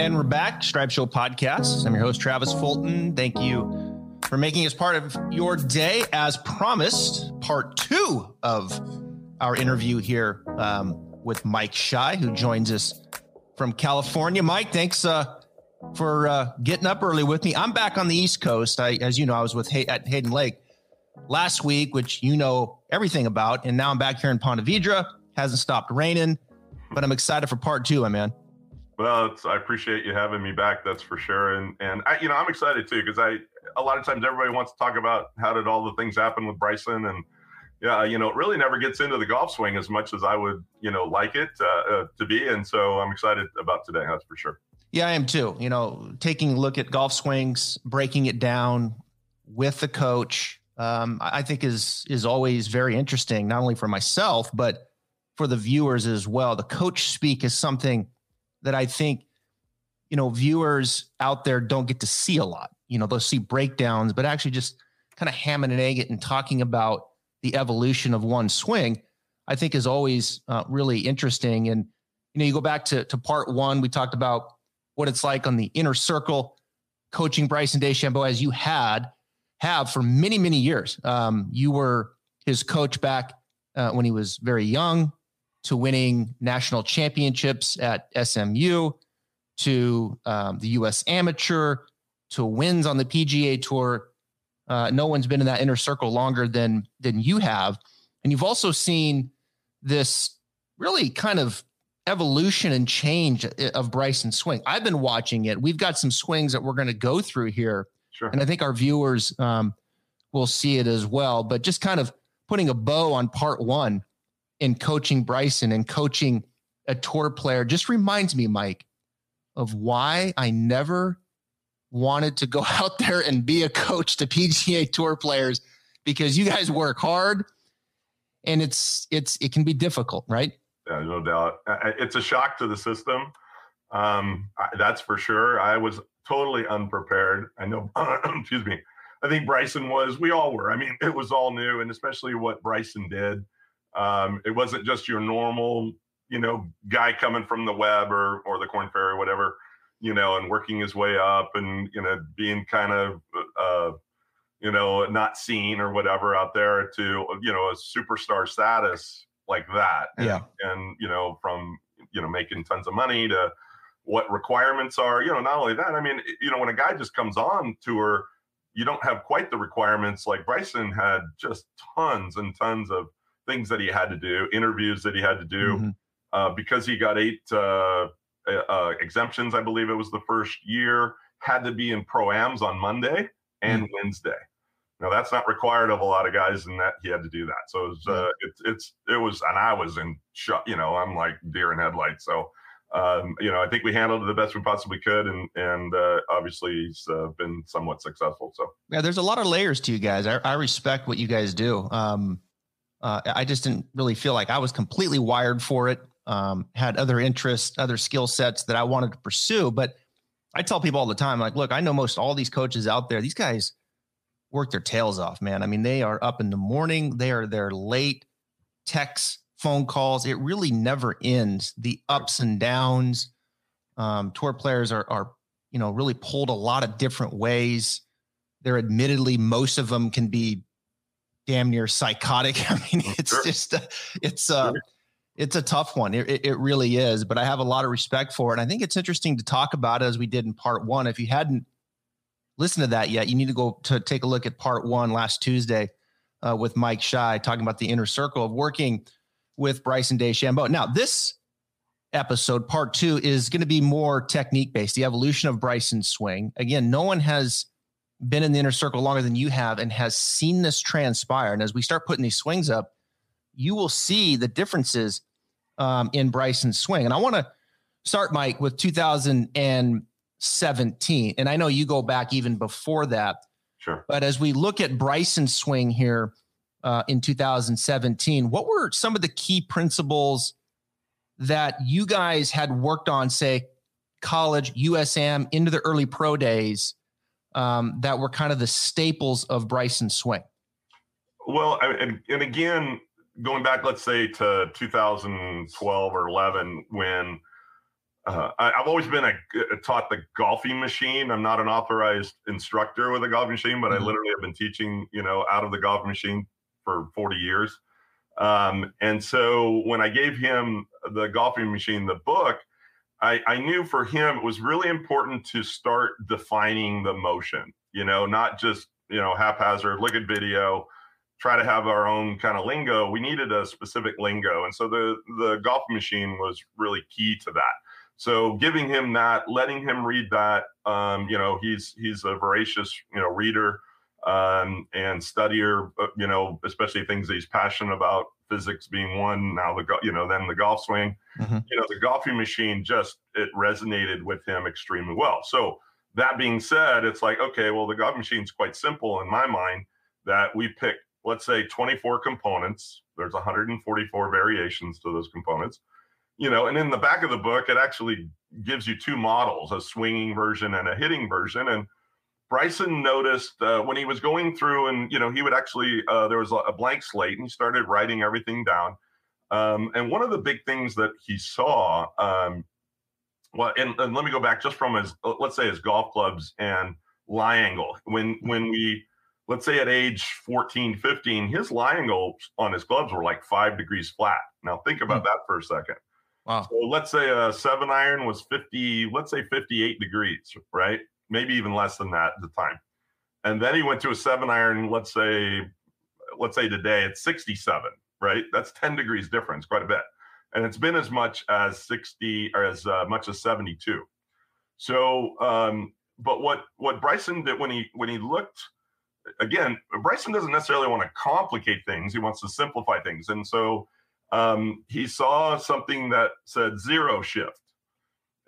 And we're back, Stripe Show Podcast. I'm your host, Travis Fulton. Thank you for making us part of your day. As promised, part two of our interview here um, with Mike Schy, who joins us from California. Mike, thanks uh, for uh, getting up early with me. I'm back on the East Coast. I, as you know, I was with Hay- at Hayden Lake last week, which you know everything about, and now I'm back here in Ponte Vedra. Hasn't stopped raining, but I'm excited for part two, my man. Well, I appreciate you having me back. That's for sure. And and I, you know, I'm excited too because I a lot of times everybody wants to talk about how did all the things happen with Bryson and yeah, you know, it really never gets into the golf swing as much as I would you know like it uh, uh, to be. And so I'm excited about today. That's for sure. Yeah, I am too. You know, taking a look at golf swings, breaking it down with the coach, um, I think is is always very interesting, not only for myself but for the viewers as well. The coach speak is something that I think, you know, viewers out there don't get to see a lot. You know, they'll see breakdowns, but actually just kind of hamming and egg it and talking about the evolution of one swing, I think is always uh, really interesting. And, you know, you go back to, to part one, we talked about what it's like on the inner circle, coaching Bryson DeChambeau as you had, have for many, many years. Um, you were his coach back uh, when he was very young to winning national championships at SMU, to um, the U.S. Amateur, to wins on the PGA Tour. Uh, no one's been in that inner circle longer than than you have, and you've also seen this really kind of evolution and change of Bryson swing. I've been watching it. We've got some swings that we're going to go through here, Sure. and I think our viewers um, will see it as well. But just kind of putting a bow on part one in coaching Bryson and coaching a tour player just reminds me, Mike, of why I never wanted to go out there and be a coach to PGA Tour players because you guys work hard and it's it's it can be difficult, right? Yeah, no doubt. It's a shock to the system. Um, that's for sure. I was totally unprepared. I know. excuse me. I think Bryson was. We all were. I mean, it was all new, and especially what Bryson did. Um, it wasn't just your normal, you know, guy coming from the web or or the Korn Ferry, whatever, you know, and working his way up and you know being kind of, uh, you know, not seen or whatever out there to you know a superstar status like that. And, Yeah. and you know from you know making tons of money to what requirements are. You know, not only that. I mean, you know, when a guy just comes on tour, you don't have quite the requirements like Bryson had. Just tons and tons of things that he had to do, interviews that he had to do, Mhm. uh, because he got eight uh, uh, exemptions. I believe it was the first year. Had to be in proams on Monday and Wednesday. Now that's not required of a lot of guys, and that he had to do that. So it was, uh, it's it's it was, and I was in shock. You know, I'm like deer in headlights. So. Um, you know, I think we handled it the best we possibly could, and and uh, obviously he's uh, been somewhat successful. So Yeah, there's a lot of layers to you guys. I, I respect what you guys do. Um, uh, I just didn't really feel like I was completely wired for it. Um, had other interests, other skill sets that I wanted to pursue. But I tell people all the time, like, look, I know most all these coaches out there. These guys work their tails off, man. I mean, they are up in the morning. They are there late. Texts, phone calls. It really never ends. The ups and downs. Um, tour players are are you know really pulled a lot of different ways they're admittedly most of them can be damn near psychotic. I mean, it's Sure. just a, it's a Sure. it's a tough one. It, it- it really is. But I have a lot of respect for it. And I think it's interesting to talk about it as we did in part one. If you hadn't listened to that yet, you need to go to take a look at part one last Tuesday uh, with Mike Schy talking about the inner circle of working with Bryson DeChambeau. Now, this episode, part two, is going to be more technique based, the evolution of Bryson's swing. Again, no one has been in the inner circle longer than you have and has seen this transpire. And as we start putting these swings up, you will see the differences um, in Bryson's swing. And I want to start, Mike, with 2017. And I know you go back even before that. sure. But as we look at Bryson's swing here uh, in 2017, what were some of the key principles that you guys had worked on, say, college, USM, into the early pro days um, that were kind of the staples of Bryson's swing? Well, I- and, and again, going back, let's say to 2012 or 11, when uh, I, have always been a, a, taught the golfing machine. I'm not an authorized instructor with a golfing machine, but mm-hmm. I literally have been teaching, you know, out of the golf machine for 40 years. Um, and so when I gave him the golfing machine, the book, I, I knew for him it was really important to start defining the motion, you know, not just, you know, haphazard, look at video, try to have our own kind of lingo. We needed a specific lingo. And so the the golf machine was really key to that. So giving him that, letting him read that, um, you know, he's he's a voracious, you know, reader um, and studier, uh, you know, especially things that he's passionate about, physics being one. Now the you know then the golf swing, mm-hmm. you know, the golfing machine just it resonated with him extremely well. So that being said, it's like okay, well the golf machine's quite simple in my mind. That we pick, let's say, 24 components. There's 144 variations to those components. You know, and in the back of the book, it actually gives you two models: a swinging version and a hitting version, and Bryson noticed uh, when he was going through, and you know, he would actually uh, there was a blank slate, and he started writing everything down. Um, and one of the big things that he saw, um, well, and, and, let me go back just from his, uh, let's say his golf clubs and lie angle. When when we, let's say at age 14, 15, his lie angle on his clubs were like five degrees flat. Now think about mm-hmm. that for a second. Wow. So let's say a seven iron was 50, let's say 58 degrees, right? Maybe even less than that at the time. And then he went to a seven iron, let's say, let's say today it's 67, right? That's 10 degrees difference, quite a bit. And it's been as much as 60 or as uh, much as 72. So, um, but what what Bryson did when he when he looked again, Bryson doesn't necessarily want to complicate things; he wants to simplify things. And so um, he saw something that said zero shift,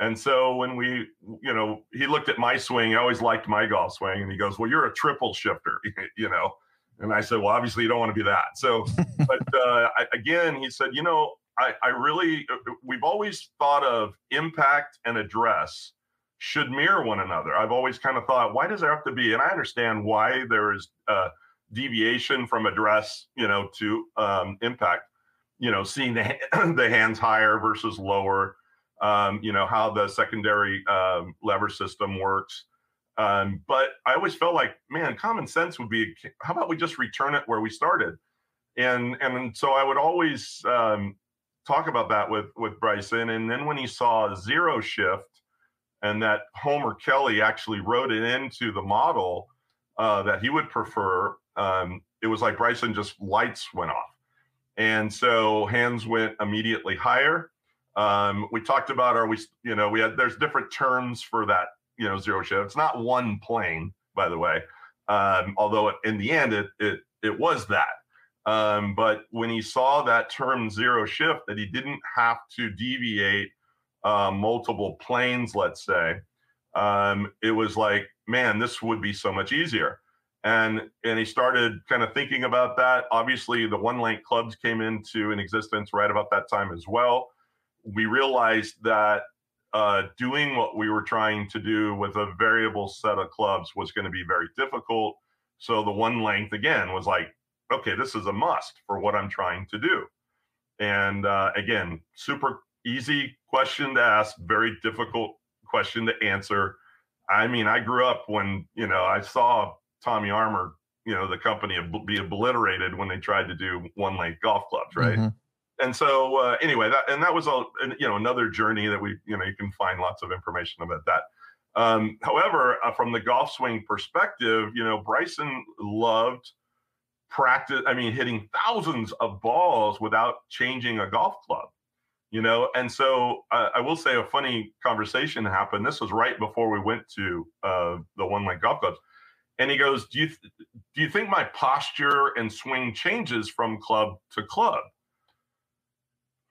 and so when we, you know, he looked at my swing, I always liked my golf swing, and he goes, "Well, you're a triple shifter," you know. And I said, "Well, obviously you don't want to be that." So, but uh, I, again, he said, "You know, I, I really, uh, uh, we've always thought of impact and address should mirror one another. I've always kind of thought, why does there have to be? And I understand why there is a deviation from address, you know, to um, impact. You know, seeing the the hands higher versus lower." Um, you know, how the secondary um, lever system works. Um, but I always felt like, man, common sense would be, how about we just return it where we started? And and so I would always um, talk about that with with Bryson. And then when he saw zero shift, and that Homer Kelley actually wrote it into the model uh, that he would prefer, um, it was like Bryson just lights went off. And so hands went immediately higher. Um, we talked about are we, you know, we had there's different terms for that, you know, zero shift. It's not one plane, by the way. Um, although in the end it it it was that. Um, but when he saw that term zero shift, that he didn't have to deviate uh, multiple planes, let's say, um, it was like, man, this would be so much easier. And and he started kind of thinking about that. Obviously, the one length clubs came into an existence right about that time as well we realized that uh, doing what we were trying to do with a variable set of clubs was going to be very difficult. So the one length again was like, okay, this is a must for what I'm trying to do. And uh, again, super easy question to ask, very difficult question to answer. I mean, I grew up when you know I saw Tommy Armour, you know, the company be obliterated when they tried to do one length golf clubs, right? Mm-hmm and so uh, anyway, that and that was a you know another journey that we you know you can find lots of information about that. Um, however, uh, from the golf swing perspective, you know Bryson loved practice. I mean, hitting thousands of balls without changing a golf club. You know, and so uh, I will say a funny conversation happened. This was right before we went to uh, the one length golf clubs, and he goes, "Do you th- do you think my posture and swing changes from club to club?"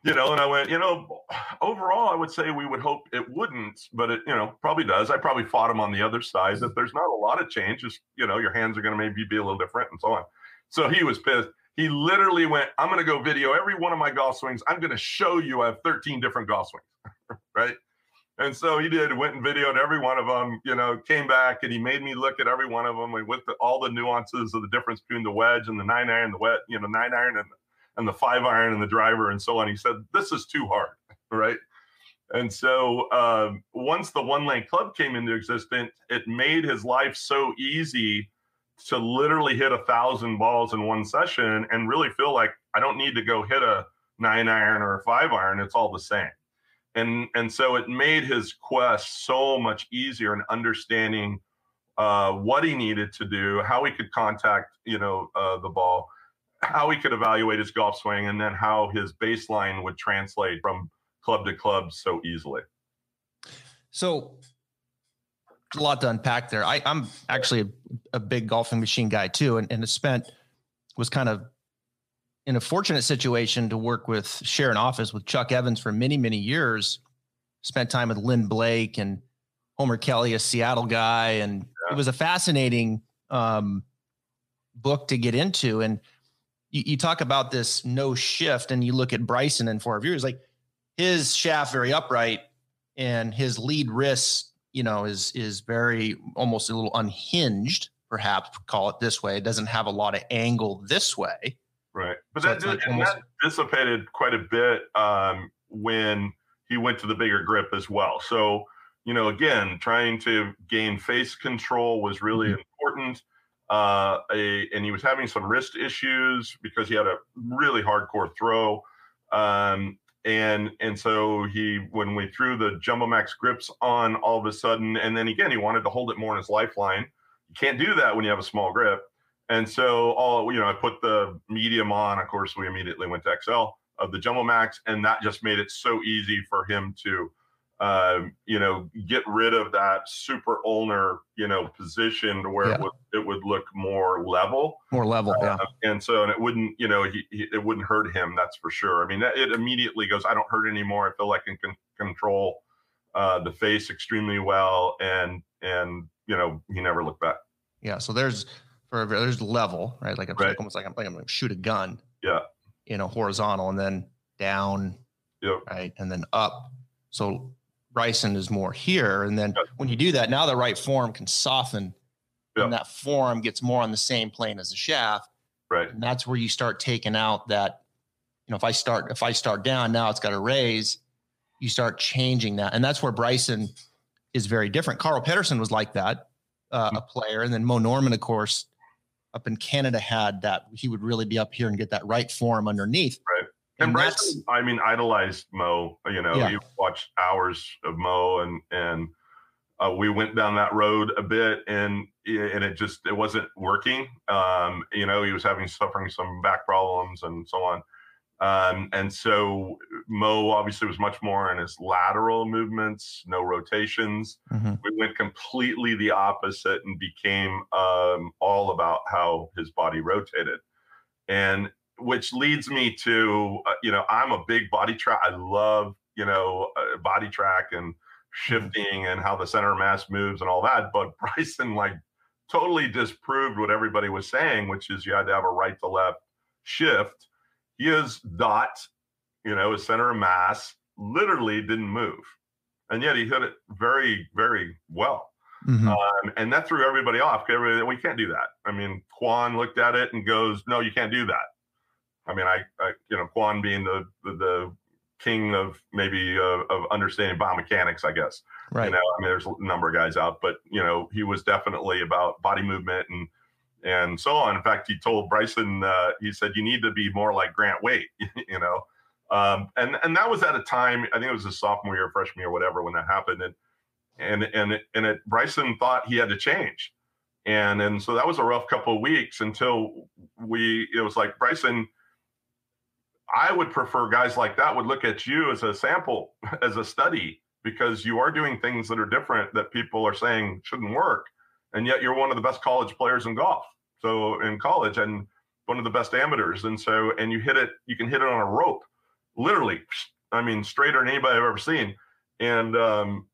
You know, and I went, you know, overall, I would say we would hope it wouldn't, but it, you know, probably does. I probably fought him on the other side that there's not a lot of change. Just, you know, your hands are going to maybe be a little different and so on. So he was pissed. He literally went, I'm going to go video every one of my golf swings. I'm going to show you I have 13 different golf swings. right. And so he did, went and videoed every one of them, you know, came back and he made me look at every one of them and with all the nuances of the difference between the wedge and the nine iron, the wet, you know, nine iron and and the five iron and the driver and so on. He said, This is too hard. Right. And so uh, once the one lane club came into existence, it made his life so easy to literally hit a thousand balls in one session and really feel like I don't need to go hit a nine iron or a five iron. It's all the same. And and so it made his quest so much easier in understanding uh, what he needed to do, how he could contact, you know, uh, the ball, how he could evaluate his golf swing, and then how his baseline would translate from club to club so easily. So a lot to unpack there. I, am actually a, a, big golfing machine guy too, and, and spent was kind of in a fortunate situation to work with share an office with Chuck Evans for many many years. Spent time with Lynn Blake and Homer Kelley, a Seattle guy, and yeah. it was a fascinating um, book to get into. And you, you, talk about this no shift, and you look at Bryson and for our viewers, like his shaft very upright, and his lead wrist, you know, is is very almost a little unhinged, perhaps call it this way. It doesn't have a lot of angle this way. Right, but so that, like almost, that dissipated quite a bit um, when he went to the bigger grip as well. So you know, again, trying to gain face control was really mm-hmm. important. Uh, a, and he was having some wrist issues because he had a really hardcore throw. Um, and and so he when we threw the JumboMax grips on all of a sudden and then again he wanted to hold it more in his lifeline. You can't do that when you have a small grip. And so all you know i put the medium on. Of course we immediately went to xl of the JumboMax and that just made it so easy for him to uh, you know, get rid of that super ulnar, you know, position where yeah. it would it would look more level, more level, uh, yeah. And so, and it wouldn't, you know, he, he, it wouldn't hurt him. That's for sure. I mean, that, it immediately goes. I don't hurt anymore. I feel like I can control uh, the face extremely well, and and you know, he never looked back. Yeah. So there's for there's level, right? Like I'm right. almost like I'm like I'm going to shoot a gun. Yeah. You know, horizontal and then down. Yep. Right, and then up. So Bryson is more here. And then when you do that, now the right form can soften and that form gets more on the same plane as the shaft. Right. And that's where you start taking out that, you know, if I start, if I start down, now it's got to raise, you start changing that. And that's where Bryson is very different. Carl Pedersen was like that, uh, mm-hmm. a player. And then Moe Norman, of course, up in Canada had that he would really be up here and get that right form underneath. Right. And, Bryson, I mean, idolized Moe. You know, yeah. you watched hours of Moe, and and uh, we went down that road a bit, and and it just it wasn't working. Um, you know, he was having suffering some back problems and so on. Um, and so Moe obviously was much more in his lateral movements, no rotations. Mm-hmm. We went completely the opposite and became um, all about how his body rotated. And which leads me to uh, you know i'm a big body track. i love you know uh, track and mm-hmm. shifting and how the center of mass moves and all that but bryson like totally disproved what everybody was saying which is you had to have a right to left shift his dot you know his center of mass literally didn't move and yet he hit it very very well Mm-hmm. Um, and that threw everybody off. Everybody, we can't do that. I mean, Kwon looked at it and goes, "No, you can't do that." I mean, I, I you know, Kwon being the, the, the king of maybe uh, of understanding biomechanics, I guess. Right. You know, I mean, there's a number of guys out, but you know, he was definitely about body movement and and so on. In fact, he told Bryson, uh, he said, "You need to be more like Grant Waite," you know. Um, and and that was at a time, I think it was a sophomore year, freshman year, whatever, when that happened. And and and it, and it, Bryson thought he had to change, and and so that was a rough couple of weeks until we. It was like Bryson I would prefer guys like that would look at you as a sample, as a study, because you are doing things that are different that people are saying shouldn't work. And yet you're one of the best college players in golf. So in college and one of the best amateurs. And so, and you hit it, you can hit it on a rope, literally. I mean, straighter than anybody I've ever seen. And, um,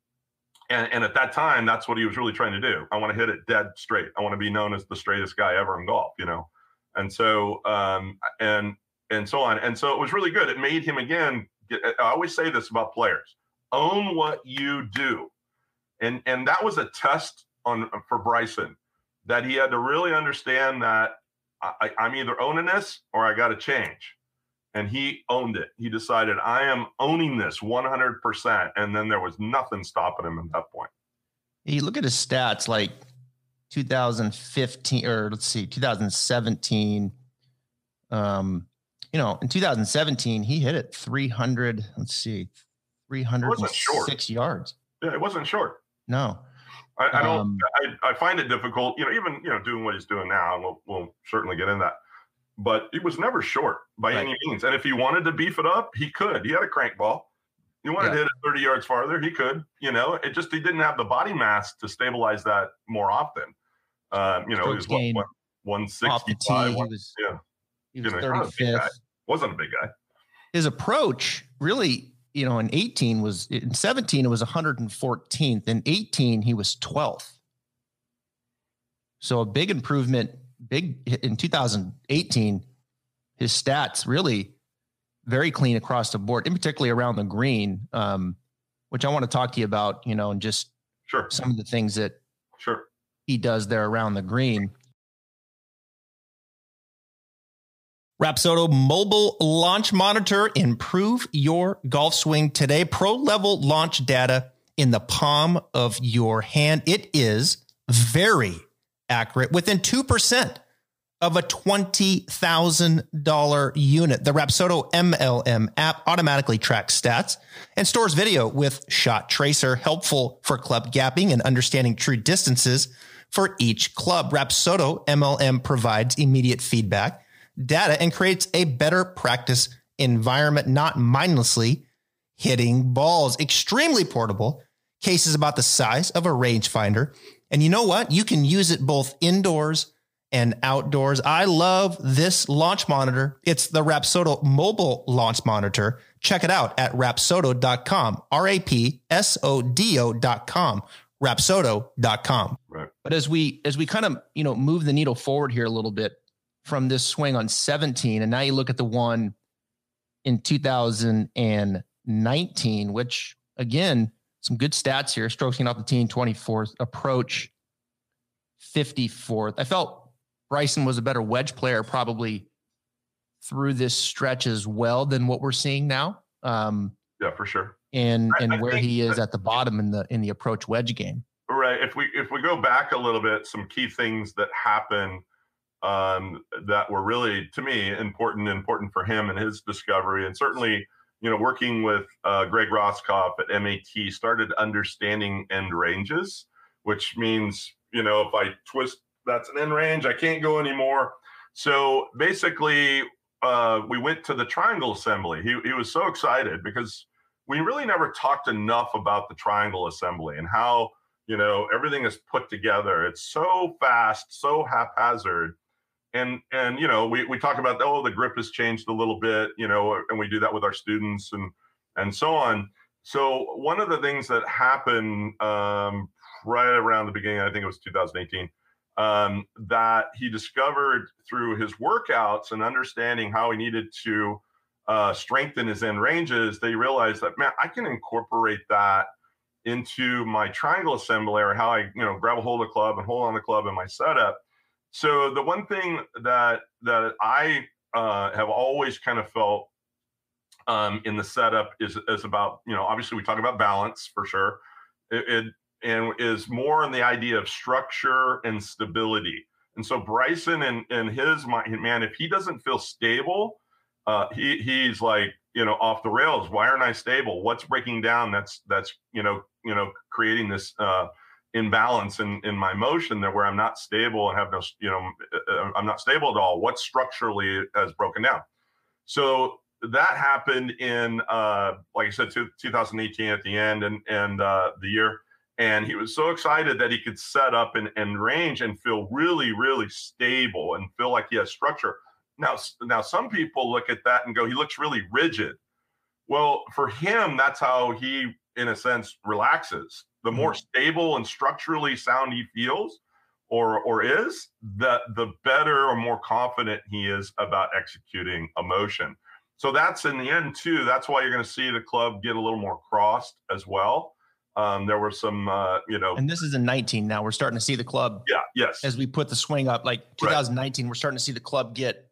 and, and at that time, that's what he was really trying to do. I want to hit it dead straight. I want to be known as the straightest guy ever in golf, you know? And so, um, and and so on. And so it was really good. It made him again. Get, I always say this about players: own what you do, and and that was a test on for Bryson that he had to really understand that I, I'm either owning this or I got to change. and he owned it. He decided, I am owning this 100%. And then there was nothing stopping him at that point. You look at his stats like 2015, or let's see, 2017. Um, you know, in 2017, he hit it 300, let's see, 306 yards. Yeah, it wasn't short. No. I, I don't. Um, I, I, find it difficult. You know, even you know, doing what he's doing now, and we'll, we'll certainly get in that. But he was never short by right. any means. And if he wanted to beef it up, he could. He had a crank ball. He wanted yeah. to hit it 30 yards farther, he could. You know, it just he didn't have the body mass to stabilize that more often. Uh, you know, he was what, what, 165. One, was, yeah. He was thirty fifth. Wasn't a big guy. His approach really you know, in 18 was in 17, it was 114th. In 18, he was 12th. So a big improvement, big in 2018, his stats really very clean across the board, in particularly around the green, um, which I want to talk to you about, you know, and just sure some of the things that sure he does there around the green. Rapsodo mobile launch monitor. Improve your golf swing today. Pro level launch data in the palm of your hand. It is very accurate within 2% of a $20,000 unit. The Rapsodo MLM app automatically tracks stats and stores video with shot tracer, helpful for club gapping and understanding true distances for each club. Rapsodo MLM provides immediate feedback data and creates a better practice environment, not mindlessly hitting balls. Extremely portable, cases about the size of a rangefinder. And you know what? You can use it both indoors and outdoors. I love this launch monitor. It's the Rapsodo mobile launch monitor. Check it out at rapsodo.com, R A P S O D O.com, rapsodo.com. Right. But as we as we kind of, you know, move the needle forward here a little bit, from this swing on 17. And now you look at the one in 2019, which again, some good stats here. Strokes off the team 24th, approach 54th. I felt Bryson was a better wedge player probably through this stretch as well than what we're seeing now. Um, yeah, for sure. And and I where he is at the bottom in the in the approach wedge game. Right. If we if we go back a little bit, some key things that happen um, that were really, to me, important, important for him and his discovery. And certainly, you know, working with uh, Greg Roskopf at MAT, started understanding end ranges, which means, you know, if I twist, that's an end range, I can't go anymore. So basically, uh, we went to the triangle assembly. He, he was so excited because we really never talked enough about the triangle assembly and how you know everything is put together it's so fast so haphazard and and you know we, we talk about oh the grip has changed a little bit you know and we do that with our students and and so on. So one of the things that happened um, right around the beginning i think it was 2018 um, that he discovered through his workouts and understanding how he needed to uh, strengthen his end ranges they realized that man i can incorporate that into my triangle assembly or how i you know grab a hold of the club and hold on the club in my setup so the one thing that that I uh, have always kind of felt um, in the setup is is about you know obviously we talk about balance for sure. It, it and is more in the idea of structure and stability. And so Bryson and and his mind, man, if he doesn't feel stable, uh, he he's like you know off the rails. Why aren't I stable? What's breaking down? That's that's you know you know creating this. Uh, imbalance in in my motion that where I'm not stable and have no you know uh, I'm not stable at all. What structurally has broken down? So that happened in uh, like I said, 2018 at the end and and uh, the year. And he was so excited that he could set up and, and range and feel really, really stable and feel like he has structure. Now, now some people look at that and go, he looks really rigid. Well, for him, that's how he, in a sense, relaxes the more mm-hmm. stable and structurally sound he feels or or is, the the better or more confident he is about executing a motion. So that's in the end too. That's why you're going to see the club get a little more crossed as well. Um, there were some, uh, you know, and this is in 19 now. We're starting to see the club. Yeah. Yes. As we put the swing up, like 2019, right. we're starting to see the club get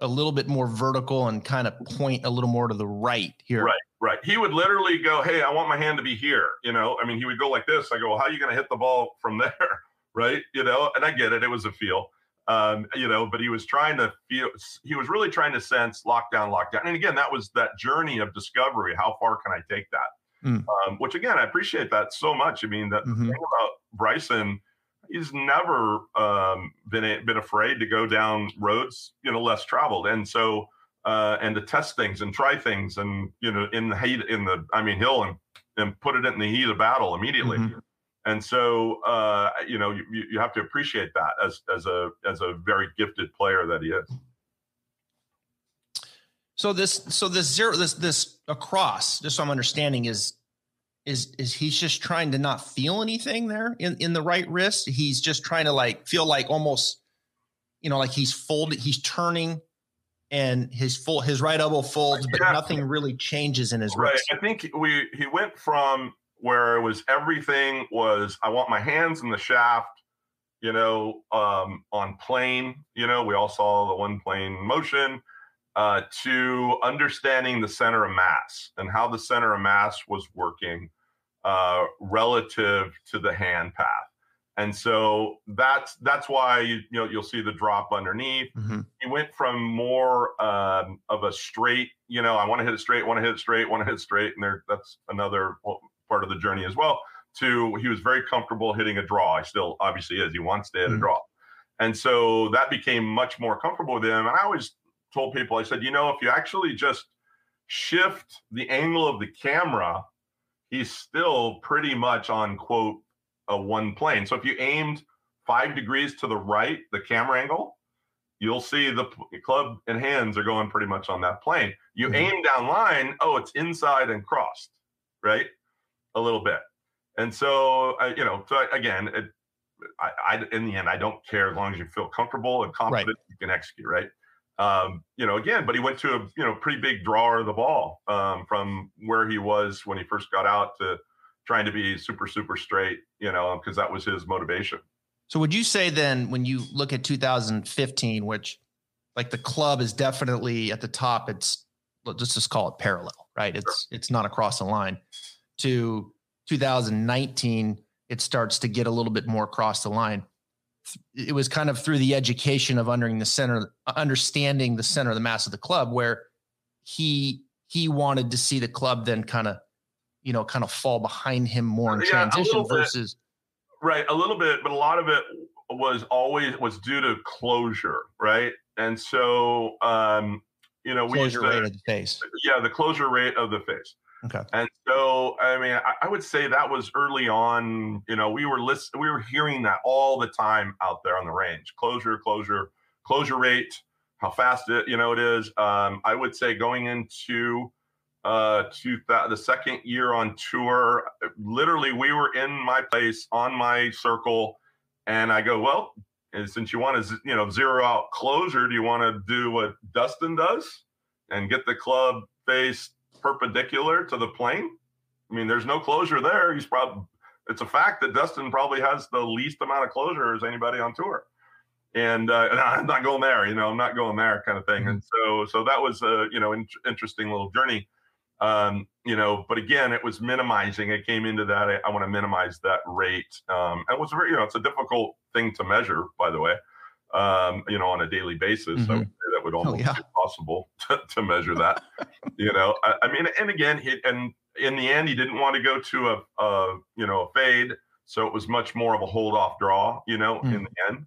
a little bit more vertical and kind of point a little more to the right here. Right, right. He would literally go, "Hey, I want my hand to be here." You know, I mean, he would go like this. I go, well, "How are you going to hit the ball from there?" right? You know, and I get it. It was a feel. Um, you know, but he was trying to feel, he was really trying to sense lockdown, lockdown. And again, that was that journey of discovery. How far can I take that? Mm. Um, which again, I appreciate that so much. I mean, that mm-hmm. thing about Bryson, he's never um, been been afraid to go down roads you know less traveled, and so uh, and to test things and try things, and you know in the heat in the I mean he'll and and put it in the heat of battle immediately. Mm-hmm. And so, uh, you know, you, you have to appreciate that as as a as a very gifted player that he is. So this so this zero this this across just so I'm understanding is is is he's just trying to not feel anything there in in the right wrist he's just trying to like feel like almost you know like he's folded he's turning and his full his right elbow folds but yeah. nothing really changes in his right wrist. i think we he went from where it was everything was i want my hands in the shaft you know um on plane you know we all saw the one plane motion uh, to understanding the center of mass and how the center of mass was working uh, relative to the hand path. And so that's that's why you, you know you'll see the drop underneath. Mm-hmm. He went from more um, of a straight, you know, I want to hit it straight, want to hit it straight, want to hit it straight, and there that's another part of the journey as well. To he was very comfortable hitting a draw. He still obviously is. He wants to hit mm-hmm. a draw, and so that became much more comfortable with him. And I always told people, I said, you know, if you actually just shift the angle of the camera he's still pretty much on quote a one plane. So if you aimed five degrees to the right, the camera angle, you'll see the club and hands are going pretty much on that plane. You mm-hmm. aim down line, oh, it's inside and crossed, right? A little bit. And so, uh, you know, so again, it, I, I, in the end, I don't care as long as you feel comfortable and confident, right. you can execute, right? um, you know, again, but he went to a you know pretty big drawer of the ball um, from where he was when he first got out to trying to be super super straight, you know, because that was his motivation. So would you say then when you look at 2015, which like the club is definitely at the top, it's let's just call it parallel, right? It's sure. it's not across the line. To 2019, it starts to get a little bit more across the line it was kind of through the education of understanding the center, understanding the center of the mass of the club, where he he wanted to see the club then kind of, you know, kind of fall behind him more in yeah, transition versus right a little bit, but a lot of it was always was due to closure, right? And so, um, you know, closure we rate of the face. Yeah, the closure rate of the face. Okay. And so, I mean, I, I, would say that was early on. You know, we were list, we were hearing that all the time out there on the range. Closure, closure, closure rate, how fast it, you know, it is. Um, I would say going into uh, th- the second year on tour, literally, we were in my place on my circle, and I go, well, and since you want to, you know, zero out closure, do you want to do what Dustin does and get the club face perpendicular to the plane. I mean, there's no closure there. He's probably it's a fact that Dustin probably has the least amount of closure as anybody on tour. And, uh, and I'm not going there, you know, I'm not going there kind of thing. Mm-hmm. And so, so that was a, you know, in, interesting little journey. Um, you know, but again, it was minimizing. It came into that. I, I want to minimize that rate. Um, and it was very, you know, it's a difficult thing to measure, by the way, um, you know, on a daily basis. Mm-hmm. I would say that would almost oh, yeah. be impossible to, to measure that. you know, I, I, mean, and again, he, and in the end, he didn't want to go to a, a, you know, a fade. So it was much more of a hold off draw, you know, mm. in the end.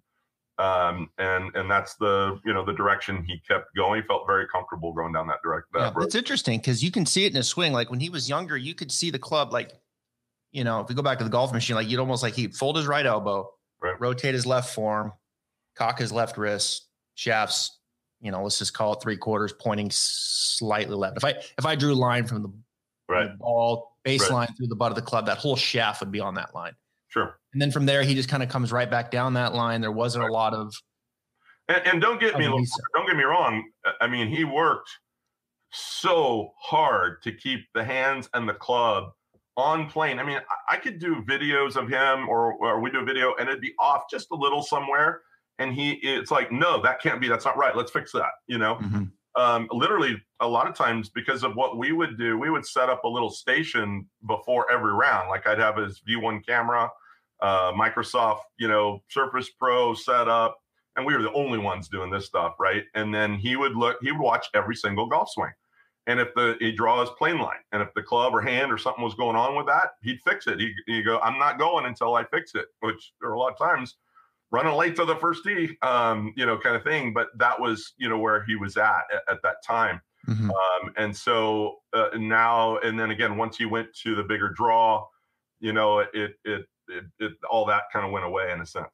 Um, and and that's the you know the direction he kept going. He felt very comfortable going down that direct. That yeah, road. it's interesting because you can see it in his swing. Like when he was younger, you could see the club. Like you know, if we go back to the golf machine, like you'd almost like he'd fold his right elbow, right. rotate his left forearm, cock his left wrist, shafts you know, let's just call it three quarters pointing slightly left. If I if I drew a line from the, right. the ball baseline right. through the butt of the club, that whole shaft would be on that line. Sure. And then from there, he just kind of comes right back down that line. There wasn't right. a lot of. And, and don't get me don't get me wrong. I mean, he worked so hard to keep the hands and the club on plane. I mean, I, I could do videos of him, or or we do a video, and it'd be off just a little somewhere and he it's like no that can't be that's not right let's fix that you know Mhm. um, literally a lot of times because of what we would do we would set up a little station before every round like i'd have his v1 camera uh, microsoft you know surface pro set up and we were the only ones doing this stuff right and then he would look he would watch every single golf swing and if the he draw his plane line and if the club or hand or something was going on with that he'd fix it he'd, he'd go i'm not going until i fix it which there are a lot of times running late to the first tee, um, you know, kind of thing. But that was, you know, where he was at at, at that time. Mhm. Um, and so uh, now, and then again, once he went to the bigger draw, you know, it, it, it, it, all that kind of went away in a sense.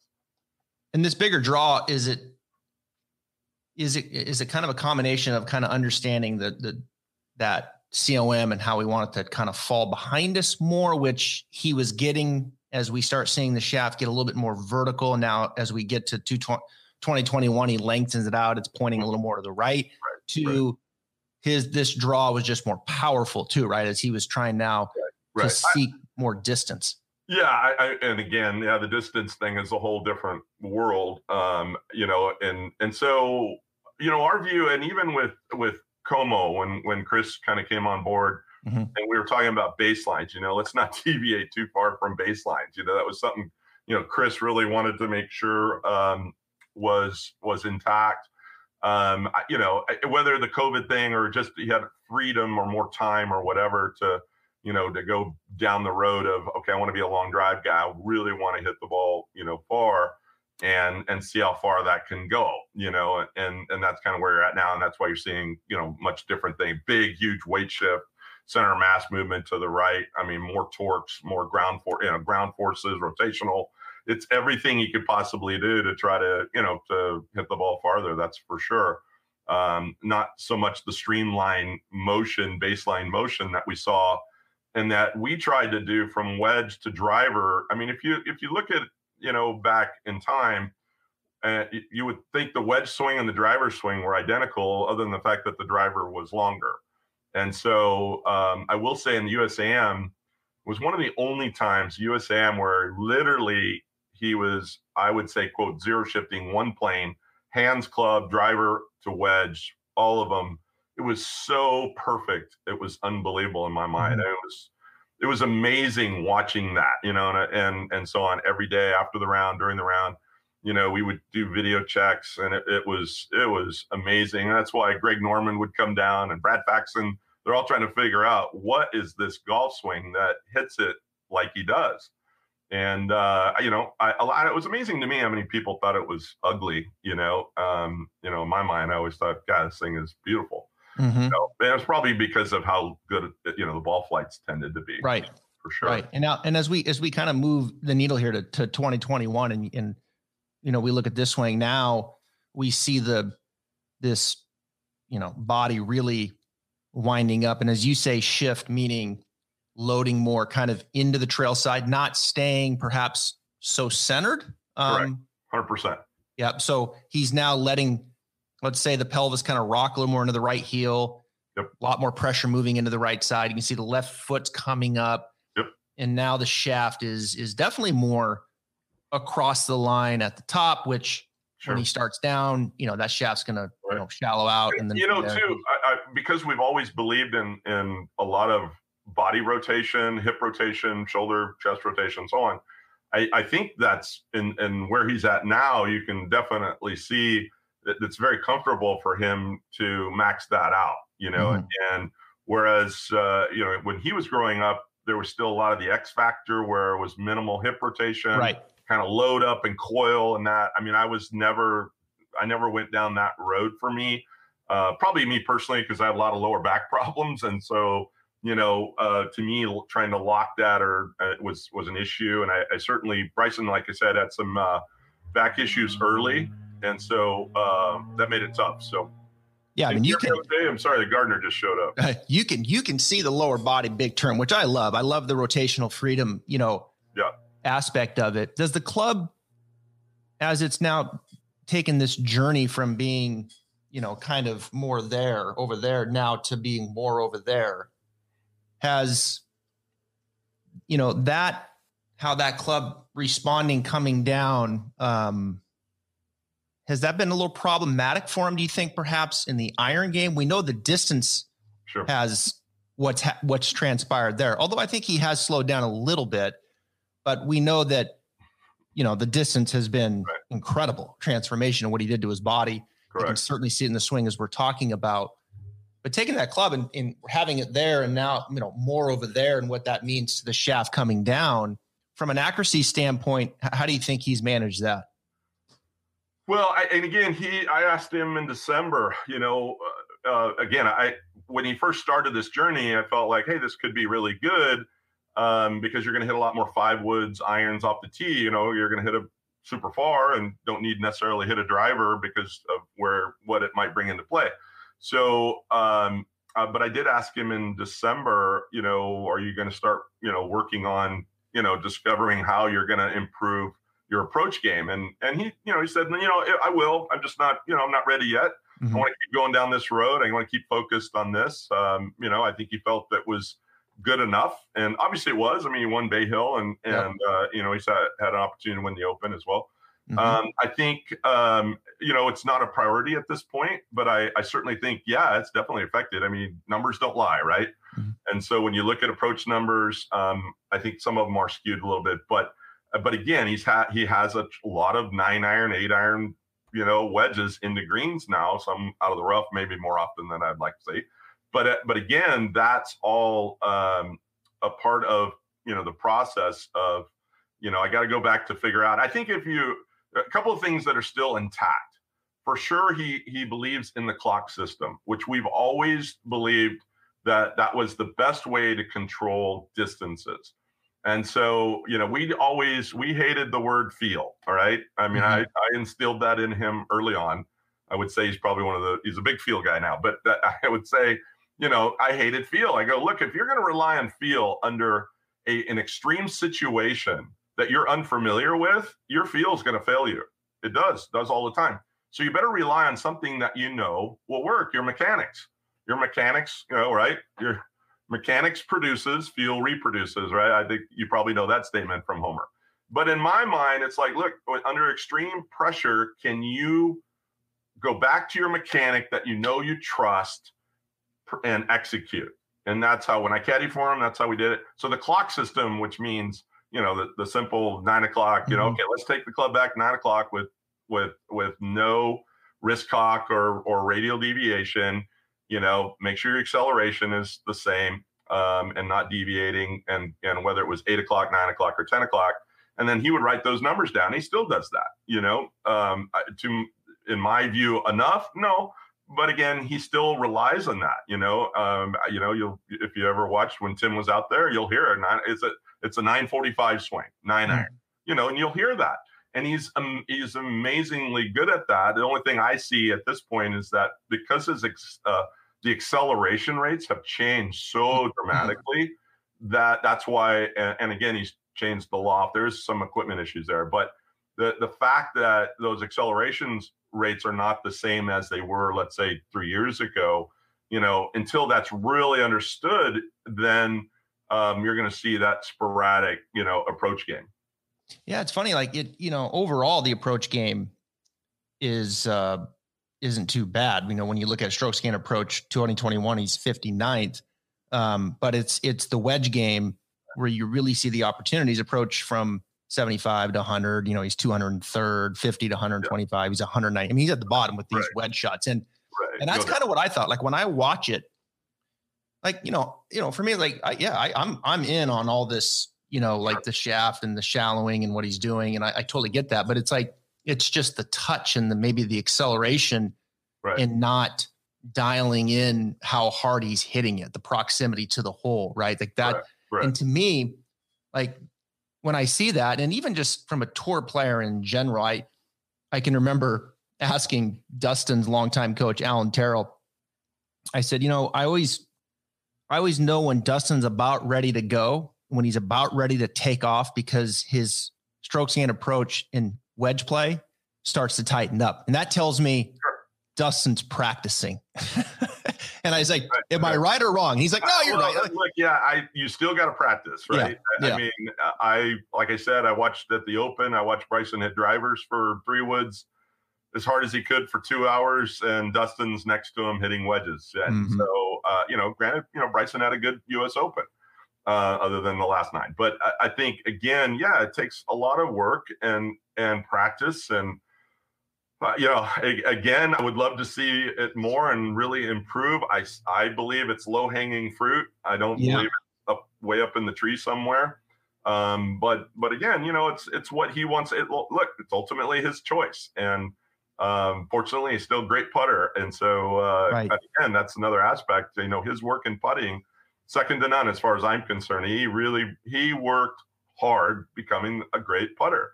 And this bigger draw is it is it is it kind of a combination of kind of understanding the the that COM and how we want it to kind of fall behind us more, which he was getting as we start seeing the shaft get a little bit more vertical. Now, as we get to 220 2021, he lengthens it out. It's pointing a little more to the right. to his this draw was just more powerful too, right? As he was trying now to I- seek more distance. Yeah, I, I, and again, yeah, the distance thing is a whole different world, um, you know, and and so you know our view, and even with with Como when when Chris kind of came on board, Mhm. and we were talking about baselines, you know, let's not deviate too far from baselines. You know, that was something you know Chris really wanted to make sure um, was was intact. Um, you know, whether the COVID thing or just he had freedom or more time or whatever to you know, to go down the road of okay, I want to be a long drive guy. I really want to hit the ball, you know, far and and see how far that can go, you know, and and that's kind of where you're at now, and that's why you're seeing, you know, much different thing, big, huge weight shift, center mass movement to the right. I mean, more torques, more ground for you know, ground forces, rotational. It's everything you could possibly do to try to, you know, to hit the ball farther. That's for sure. Um, not so much the streamline motion, baseline motion that we saw and that we tried to do from wedge to driver. I mean, if you if you look at you know back in time, uh, you would think the wedge swing and the driver swing were identical, other than the fact that the driver was longer. And so um, I will say in the USAM was one of the only times USAM where literally he was, I would say, quote zero shifting one plane, hands club, driver to wedge, all of them it was so perfect. It was unbelievable in my mind. It was it was amazing watching that, you know, and and and so on every day after the round, during the round. You know, we would do video checks, and it, it was it was amazing. And that's why Greg Norman would come down and Brad Faxon. They're all trying to figure out what is this golf swing that hits it like he does. And uh, you know, I, a lot. It was amazing to me how many people thought it was ugly. You know, um, you know, in my mind, I always thought, God, this thing is beautiful. Mhm. You know, and it was probably because of how good you know the ball flights tended to be, Right. for sure. Right. And now, and as we as we kind of move the needle here to, to 2021 and and you know, we look at this swing now, we see the this, you know, body really winding up. And as you say, shift, meaning loading more kind of into the trail side, not staying perhaps so centered. Um Hundred percent. Yep. So he's now letting, let's say, the pelvis kind of rock a little more into the right heel. Yep. A lot more pressure moving into the right side. You can see the left foot's coming up. Yep. And now the shaft is is definitely more across the line at the top, which Sure. when he starts down, you know, that shaft's gonna you know shallow out and then you know, too, I, I, because we've always believed in in a lot of body rotation, hip rotation, shoulder, chest rotation, so on. I, I think that's in in where he's at now. You can definitely see that it's very comfortable for him to max that out. You know, Mhm. and whereas uh, you know when he was growing up, there was still a lot of the X factor where it was minimal hip rotation, Right. kind of load up and coil and that. I mean, I was never, I never went down that road for me. Uh, probably me personally, because I had a lot of lower back problems, and so you know, uh, to me, trying to lock that or uh, was was an issue. And I, I certainly Bryson, like I said, had some uh, back issues early, and so uh, that made it tough. So Yeah, I mean you can I'm sorry, the gardener just showed up. you can you can see the lower body big turn, which I love. I love the rotational freedom, you know, Yeah. aspect of it. Does the club, as it's now taken this journey from being, you know, kind of more there over there now to being more over there, has, you know, that how that club responding coming down, um, has that been a little problematic for him? Do you think perhaps in the iron game? We know the distance sure. has what's ha- what's transpired there. Although I think he has slowed down a little bit, but we know that you know the distance has been right. incredible transformation of what he did to his body. Correct. You can certainly see it in the swing as we're talking about. But taking that club and, and having it there and now you know more over there and what that means to the shaft coming down from an accuracy standpoint, how do you think he's managed that? Well, I, and again, he I asked him in December. You know, uh, uh, again, I when he first started this journey, I felt like, hey, this could be really good um, because you're going to hit a lot more five woods irons off the tee. You know, you're going to hit a super far and don't need necessarily hit a driver because of where what it might bring into play. So, um, uh, but I did ask him in December. You know, are you going to start, you know, working on, you know, discovering how you're going to improve your approach game. And and he, you know, he said, you know, I will. I'm just not, you know, I'm not ready yet. Mm-hmm. I want to keep going down this road. I want to keep focused on this. Um, you know, I think he felt that was good enough, and obviously it was. I mean, he won Bay Hill, and and yep. uh, you know, he's had, had an opportunity to win the Open as well. Mm-hmm. Um, I think um, you know it's not a priority at this point, but I, I certainly think yeah, it's definitely affected. I mean, numbers don't lie, right? Mm-hmm. And so when you look at approach numbers, um, I think some of them are skewed a little bit, but but again, he's had he has a lot of nine iron, eight iron, you know, wedges into greens now. Some out of the rough, maybe more often than I'd like to see. But uh, but again, that's all um, a part of you know the process of you know I got to go back to figure out. I think if you a couple of things that are still intact. For sure, he he believes in the clock system, which we've always believed that that was the best way to control distances. And so, you know, we always we hated the word feel. All right. I mean, mm-hmm. I, I instilled that in him early on. I would say he's probably one of the he's a big feel guy now, but that, I would say, you know, I hated feel. I go, look, if you're going to rely on feel under a, an extreme situation that you're unfamiliar with, your feel is going to fail you. It does, does all the time. So you better rely on something that you know will work. Your mechanics, your mechanics, you know, right? Your mechanics produces, feel reproduces, right? I think you probably know that statement from Homer. But in my mind, it's like, look, under extreme pressure, can you go back to your mechanic that you know you trust and execute? And that's how, when I caddy for him, that's how we did it. So the clock system, which means, you know, the, the simple nine o'clock, you know, mm-hmm. okay, let's take the club back nine o'clock with, with, with no wrist cock or, or radial deviation you know, make sure your acceleration is the same um, and not deviating, and and whether it was eight o'clock, nine o'clock, or ten o'clock, and then he would write those numbers down. He still does that, you know. Um, to in my view, enough? No, but again, he still relies on that. You know, um, you know, you'll if you ever watched when Tim was out there, you'll hear it. Nine, it's a it's a nine forty five swing, 9 iron. Mm-hmm. You know, and you'll hear that and he's um, he's amazingly good at that. The only thing I see at this point is that because his uh, the acceleration rates have changed so mm-hmm. dramatically that that's why and, and again he's changed the loft there's some equipment issues there but the the fact that those accelerations rates are not the same as they were let's say 3 years ago you know until that's really understood then um, you're going to see that sporadic you know approach game yeah it's funny like it you know overall the approach game is uh isn't too bad. You know, when you look at strokes gained approach 2021, he's 59th. Um, but it's it's the wedge game where you really see the opportunities approach from 75 to 100. You know, he's 203rd, 50 to 125. Yeah. He's 190. I mean, he's at the bottom with these right. wedge shots, and right. and that's kind of what I thought. Like when I watch it, like you know, you know, for me, like I, yeah, I, I'm I'm in on all this. You know, like the shaft and the shallowing and what he's doing, and I, I totally get that. But it's like it's just the touch and the maybe the acceleration right. and not dialing in how hard he's hitting it, the proximity to the hole, right? Like that. Right. Right. And to me, like when I see that, and even just from a tour player in general, I I can remember asking Dustin's longtime coach, Allen Terrell. I said, you know, I always I always know when Dustin's about ready to go, when he's about ready to take off because his strokes and approach in wedge play starts to tighten up. And that tells me sure. Dustin's practicing. and I was like, right, Am right. I right or wrong? He's like, No, you're well, right. Look, yeah, I you still got to practice, right? Yeah, I, yeah. I mean, I like I said, I watched at the Open, I watched Bryson hit drivers for three woods. as hard as he could for two hours, and Dustin's next to him hitting wedges. And mm-hmm. so, uh, you know, granted, you know, Bryson had a good U.S. Open, uh, other than the last nine. But I, I, think again, yeah, it takes a lot of work and and practice, and uh, you know, a, again, I would love to see it more and really improve. I I believe it's low hanging fruit. I don't yeah. believe it's up way up in the tree somewhere. Um, but but again, you know, it's it's what he wants. It look, it's ultimately his choice, and um, fortunately, he's still a great putter. And so uh, right. again, that's another aspect. You know, his work in putting, second to none as far as I'm concerned. He really he worked hard becoming a great putter,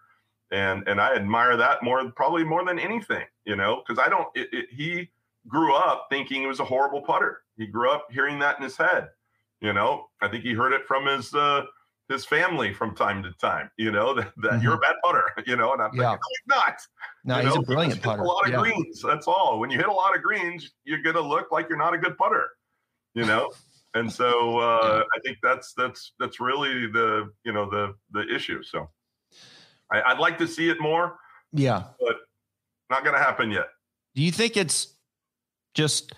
and and I admire that more probably more than anything. You know, because I don't. It, it, he grew up thinking he was a horrible putter. He grew up hearing that in his head. You know, I think he heard it from his. Uh, his family from time to time, you know, that, that mm-hmm. you're a bad putter, you know, and I'm yeah. thinking, no, he's not. No, you he's know, a brilliant putter. A lot of yeah. greens. That's all. When you hit a lot of greens, you're going to look like you're not a good putter, you know? And so uh, yeah. I think that's, that's, that's really the, you know, the, the issue. So I, I'd like to see it more. Yeah. But not going to happen yet. Do you think it's just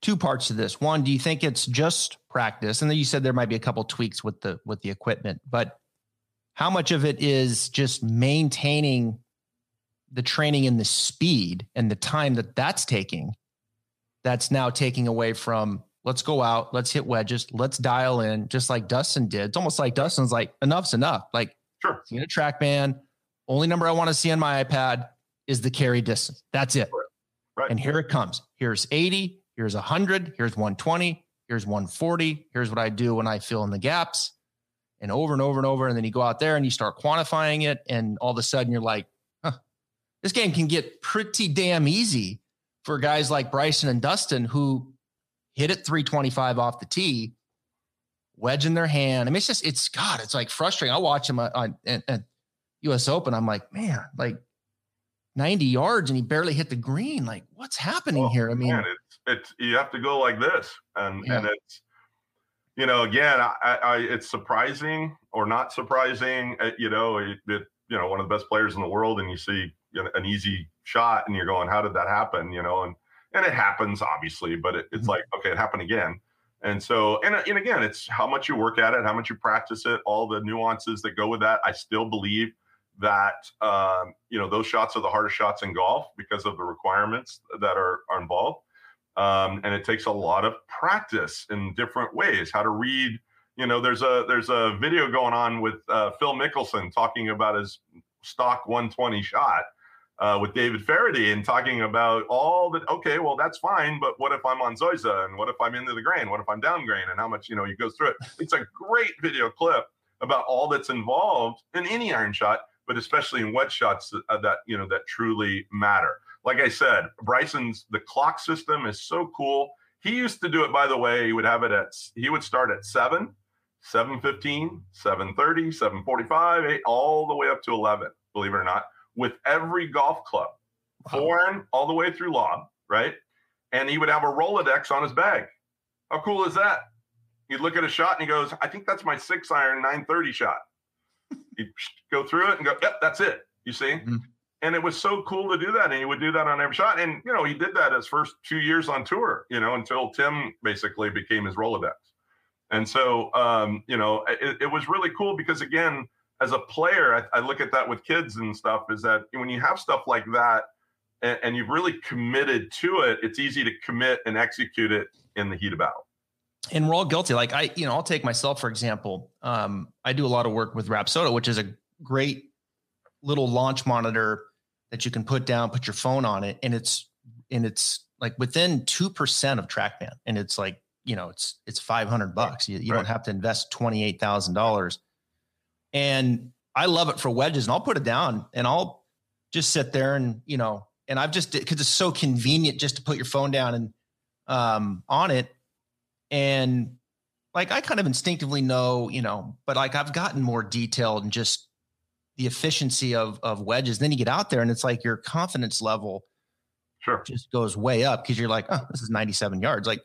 two parts to this? One, do you think it's just practice? And then you said there might be a couple tweaks with the with the equipment, but how much of it is just maintaining the training and the speed and the time that that's taking? That's now taking away from let's go out, let's hit wedges, let's dial in, just like Dustin did. It's almost like Dustin's like, enough's enough. Like, sure, see a TrackMan. Only number I want to see on my iPad is the carry distance. That's it. Right. And here it comes. Here's 80, here's 100, here's 120, here's 140, here's what I do when I fill in the gaps, and over and over and over. And then you go out there and you start quantifying it, and all of a sudden you're like, huh, this game can get pretty damn easy for guys like Bryson and Dustin who hit it 325 off the tee, wedge in their hand. I mean, it's just, it's God, it's like frustrating. I watch him on, on, on US Open. I'm like, man, like 90 yards and he barely hit the green. Like, what's happening well, here? I mean, man, it's, it's, you have to go like this. And, yeah. and it's, you know, again, I, I, it's surprising or not surprising, uh, you know, it—you know, one of the best players in the world and you see an easy shot and you're going, how did that happen? You know, and, and it happens obviously, but it, it's mm-hmm. like, okay, it happened again. And so, and, and again, it's how much you work at it, how much you practice it, all the nuances that go with that. I still believe that um, you know those shots are the hardest shots in golf because of the requirements that are, are involved um, and it takes a lot of practice in different ways how to read you know there's a there's a video going on with uh, phil mickelson talking about his stock 120 shot uh, with David Feherty and talking about all that okay well that's fine but what if i'm on zoysia and what if i'm into the grain what if i'm down grain and how much you know he goes through it it's a great video clip about all that's involved in any iron shot but especially in wet shots that, uh, that you know that truly matter. Like I said, Bryson's the clock system is so cool. He used to do it, by the way. He would have it at he would start at seven, 7.15, 7.30, 7.45, 8, all the way up to 11, believe it or not, with every golf club, wow. foreign all the way through lob, right? And he would have a Rolodex on his bag. How cool is that? He'd look at a shot and he goes, I think that's my six iron 930 shot you go through it and go, yep, that's it. You see? Mm-hmm. And it was so cool to do that. And he would do that on every shot. And, you know, he did that his first two years on tour, you know, until Tim basically became his Rolodex. And so, um, you know, it, it, was really cool because, again, as a player, I, I, look at that with kids and stuff is that when you have stuff like that and, and you've really committed to it, it's easy to commit and execute it in the heat of battle and we're all guilty. Like I, you know, I'll take myself for example. Um, I do a lot of work with Rapsodo, which is a great little launch monitor that you can put down, put your phone on it, and it's and it's like within two percent of TrackMan, and it's like you know, it's it's five hundred bucks. You, you right. don't have to invest twenty eight thousand dollars, and I love it for wedges, and I'll put it down, and I'll just sit there and you know, and I've just because it's so convenient just to put your phone down and um, on it and like I kind of instinctively know, you know, but like I've gotten more detailed and just the efficiency of of wedges. Then you get out there and it's like your confidence level sure just goes way up because you're like, oh, this is 97 yards. Like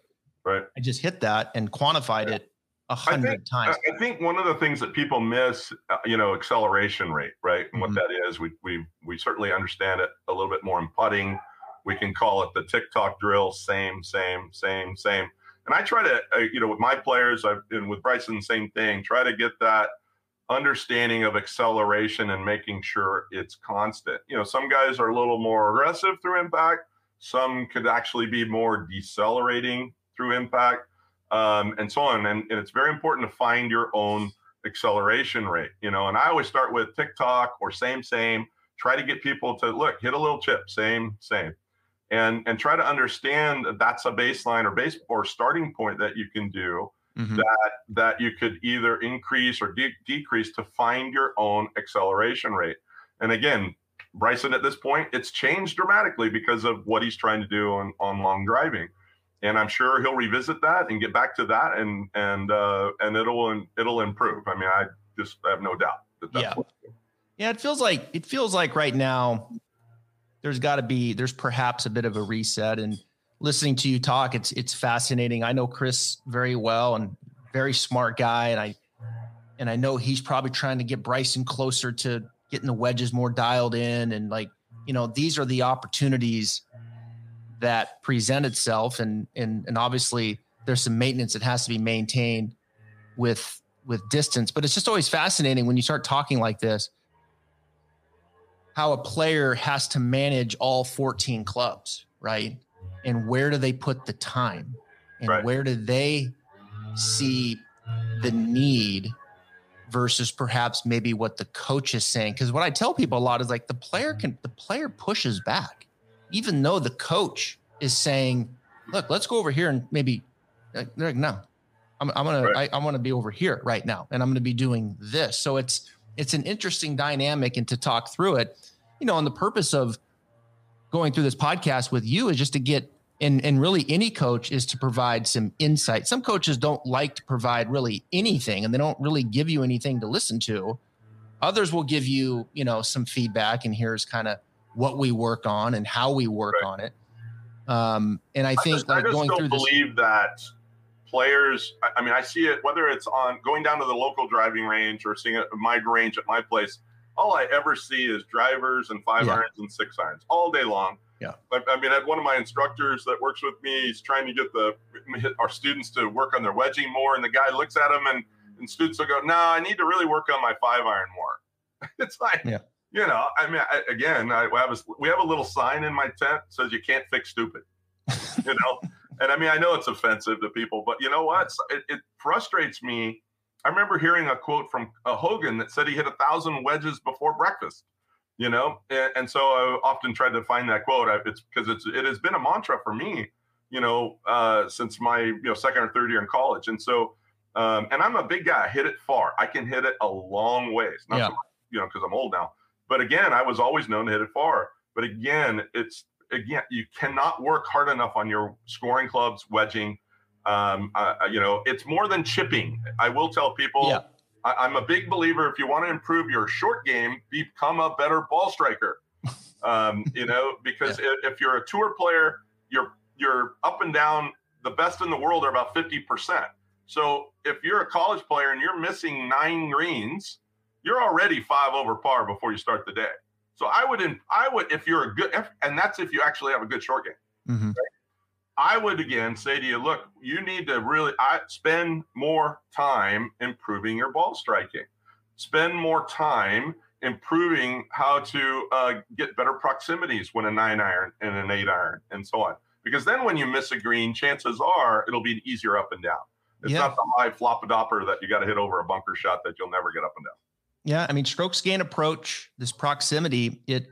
right. I just hit that and quantified yeah. it a hundred times. I think one of the things that people miss, uh, you know, acceleration rate, right? And mm-hmm. what that is, we we we certainly understand it a little bit more in putting. We can call it the TikTok drill, same, same, same, same. And I try to, uh, you know, with my players, I've and with Bryson, same thing. Try to get that understanding of acceleration and making sure it's constant. You know, some guys are a little more aggressive through impact. Some could actually be more decelerating through impact um, and so on. And, and it's very important to find your own acceleration rate, you know. And I always start with TikTok or same, same. Try to get people to look, hit a little chip, same, same, and and try to understand that that's a baseline or base or starting point that you can do. Mm-hmm. That that you could either increase or de- decrease to find your own acceleration rate. And again, Bryson at this point, it's changed dramatically because of what he's trying to do on, on long driving and I'm sure he'll revisit that and get back to that, and and uh, and it'll it'll improve. I mean, I just have no doubt that that's yeah. Yeah, it feels like it feels like right now there's got to be there's perhaps a bit of a reset and listening to you talk it's it's fascinating. I know Chris very well and very smart guy and I and I know he's probably trying to get Bryson closer to getting the wedges more dialed in and like you know these are the opportunities that present itself and and and obviously there's some maintenance that has to be maintained with with distance but it's just always fascinating when you start talking like this how a player has to manage all 14 clubs right? And where do they put the time? And right. where do they see the need versus perhaps maybe what the coach is saying? Because what i tell people a lot is like the player can the player pushes back even though the coach is saying, look, let's go over here and maybe uh, they're like, no, I'm, I'm gonna right. I, I want to be over here right now, and I'm gonna be doing this. So it's it's an interesting dynamic, and to talk through it, you know, and the purpose of going through this podcast with you is just to get and and really any coach is to provide some insight. Some coaches don't like to provide really anything, and they don't really give you anything to listen to. Others will give you, you know, some feedback, and here's kind of what we work on and how we work right. on it. Um, and I think I just, like I going through believe this, that players. I mean, I see it whether it's on going down to the local driving range or seeing a, my range at my place. All I ever see is drivers and five yeah. irons and six irons all day long. Yeah. I, I mean, I had one of my instructors that works with me. He's trying to get the our students to work on their wedging more, and the guy looks at him and and students will go, "No, nah, I need to really work on my five iron more." it's like, yeah you know, I mean, I, again, I have a, we have a little sign in my tent says you can't fix stupid, you know, and I mean, I know it's offensive to people, but you know what? It, it frustrates me. I remember hearing a quote from uh, Hogan that said he hit a thousand wedges before breakfast, you know, and, and so I often tried to find that quote. I, it's because it's it has been a mantra for me, you know, uh, since my you know second or third year in college, and so. Um, and I'm a big guy. I hit it far. I can hit it a long ways. Not yeah. so much, you know, because I'm old now. But again, I was always known to hit it far. But again, it's again, you cannot work hard enough on your scoring clubs, wedging. Um, uh, you know, it's more than chipping. I will tell people. Yeah. I, am a big believer. If you want to improve your short game, become a better ball striker. Um, you know, because yeah. if, if you're a tour player, you're you're up and down. The best in the world are about fifty percent. So if you're a college player and you're missing nine greens, you're already five over par before you start the day. So I would, I would, if you're a good, and that's if you actually have a good short game. Mm-hmm. Right? I would again say to you, look, you need to really I, spend more time improving your ball striking. Spend more time improving how to uh, get better proximities when a nine iron and an eight iron and so on. Because then when you miss a green, chances are it'll be an easier up and down. It's yeah. not the high flop a dopper that you got to hit over a bunker shot that you'll never get up and down. Yeah, I mean, strokes gain approach, this proximity, it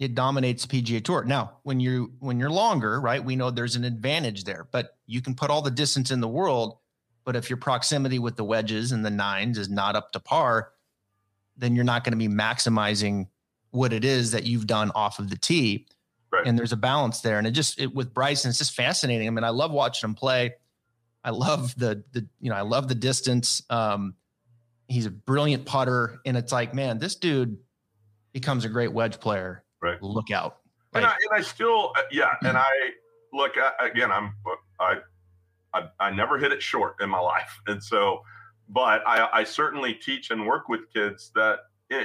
it dominates PGA Tour. Now, when you when you're longer, right, we know there's an advantage there, but you can put all the distance in the world, but if your proximity with the wedges and the nines is not up to par, then you're not going to be maximizing what it is that you've done off of the tee. Right. And there's a balance there, and it just it, with Bryson, it's just fascinating. I mean, I love watching him play. I love the the you know I love the distance. Um, he's a brilliant putter, and it's like, man, this dude becomes a great wedge player. Right. Look out. Like, and, I, and I still, uh, yeah. And I look again. I'm I I, I never hit it short in my life. And so, but I, I certainly teach and work with kids that,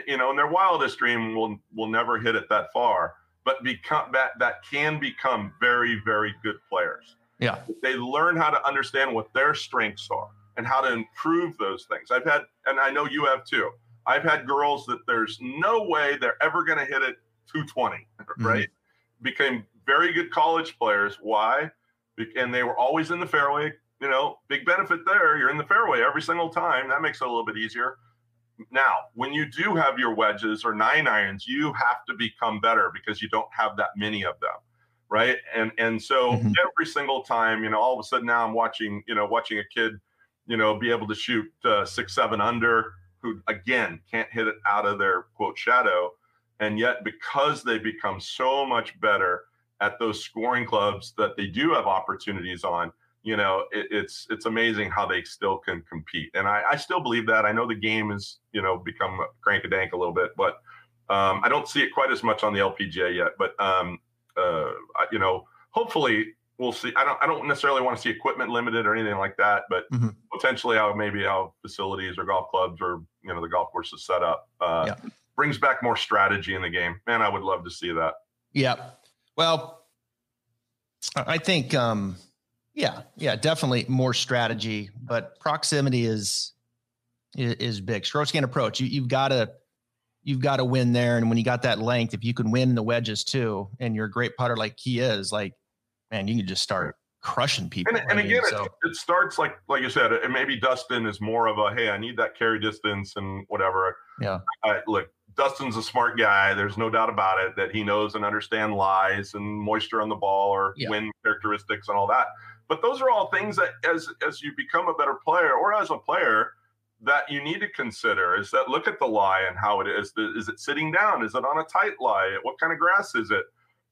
you know, in their wildest dream will, will never hit it that far, but become that, that can become very, very good players. Yeah. They learn how to understand what their strengths are and how to improve those things. I've had, and I know you have too. I've had girls that there's no way they're ever going to hit it 220, right? Mm-hmm. Became very good college players. Why? And they were always in the fairway. You know, big benefit there. You're in the fairway every single time. That makes it a little bit easier. Now, when you do have your wedges or nine irons, you have to become better because you don't have that many of them right and and so mm-hmm. every single time you know all of a sudden now i'm watching you know watching a kid you know be able to shoot uh, six seven under who again can't hit it out of their quote shadow. And yet because they become so much better at those scoring clubs that they do have opportunities on you know it, it's it's amazing how they still can compete. And I, I still believe that. I know the game has you know become crank a dank a little bit but um, i don't see it quite as much on the lpga yet. But um, uh, you know, hopefully we'll see. I don't I don't necessarily want to see equipment limited or anything like that, but mm-hmm. potentially how maybe how facilities or golf clubs or you know the golf courses set up uh, yeah. brings back more strategy in the game. Man, I would love to see that. Yeah. Well, I think um yeah, yeah, definitely more strategy, but proximity is is, is big. Stroke gain approach. You you've got to you've got to win there. And when you got that length, if you can win the wedges too, and you're a great putter like he is, like man, you can just start crushing people. And, and again, mean, so. it, it, starts like like you said, and maybe Dustin is more of a hey, I need that carry distance and whatever. Yeah. I, look, Dustin's a smart guy. There's no doubt about it that he knows and understands lies and moisture on the ball or yeah. wind characteristics and all that. But those are all things that as as you become a better player or as a player that you need to consider is that look at the lie and how it is. Is it sitting down? Is it on a tight lie? What kind of grass is it?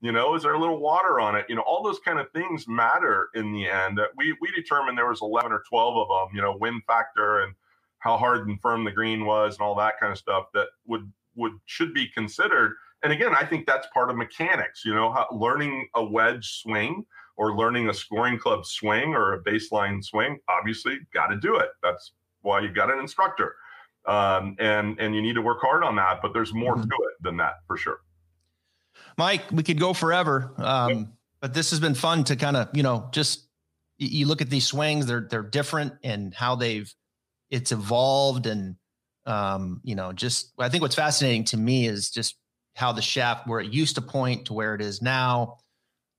You know, is there a little water on it? You know, all those kind of things matter in the end. We we determined there was 11 or 12 of them. You know, wind factor and how hard and firm the green was and all that kind of stuff that would would should be considered. And again, I think that's part of mechanics. You know, how, learning a wedge swing or learning a scoring club swing or a baseline swing. Obviously, got to do it. That's why you've got an instructor. Um, and and you need to work hard on that. But there's more mm-hmm. to it than that for sure. Mike, we could go forever, um, but this has been fun to kind of you know just you look at these swings; they're they're different and how they've it's evolved and um, you know just I think what's fascinating to me is just how the shaft where it used to point to where it is now.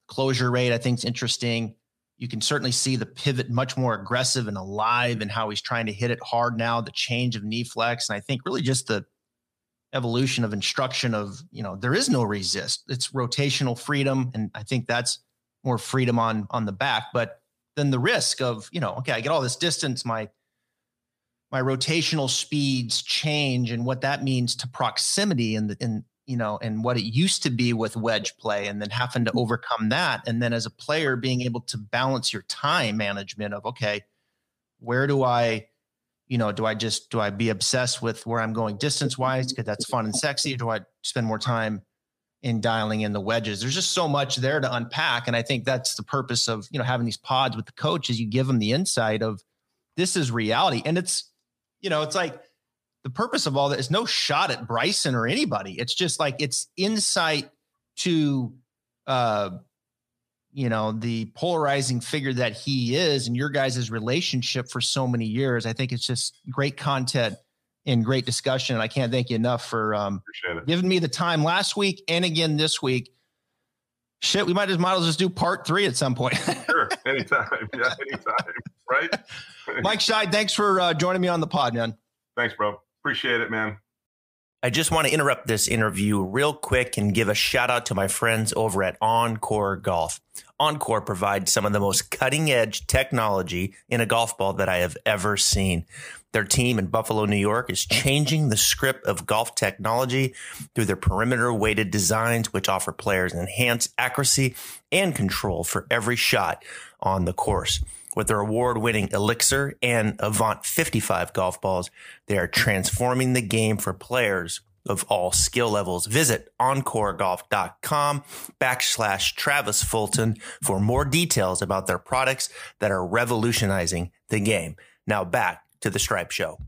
Closure rate, I think, is interesting you can certainly see the pivot much more aggressive and alive and how he's trying to hit it hard now, the change of knee flex. And I think really just the evolution of instruction of, you know, there is no resist. It's rotational freedom. And I think that's more freedom on on the back. But then the risk of, you know, okay, I get all this distance, my my rotational speeds change and what that means to proximity and the in you know, and what it used to be with wedge play, and then having to mm. overcome that. And then as a player, being able to balance your time management of, okay, where do I, you know, do I just, do I be obsessed with where I'm going distance wise because that's fun and sexy? Or do I spend more time in dialing in the wedges? There's just so much there to unpack. And I think that's the purpose of, you know, having these pods with the coach is you give them the insight of this is reality. And it's, you know, it's like, the purpose of all that is no shot at Bryson or anybody. It's just like it's insight to uh you know the polarizing figure that he is and your guys' relationship for so many years. I think it's just great content and great discussion. I can't thank you enough for um giving me the time last week and again this week. Shit, we might as well just do part three at some point. sure, anytime. Yeah, anytime. Right. Mike Schy, thanks for uh, joining me on the pod, man. Thanks, bro. Appreciate it, man. I just want to interrupt this interview real quick and give a shout out to my friends over at Encore Golf. Encore provides some of the most cutting edge technology in a golf ball that I have ever seen. Their team in Buffalo, New York is changing the script of golf technology through their perimeter weighted designs, which offer players enhanced accuracy and control for every shot on the course. With their award winning Elixir and Avant 55 golf balls, they are transforming the game for players of all skill levels. Visit encoregolf.com backslash Travis Fulton for more details about their products that are revolutionizing the game. Now back to the Stripe Show.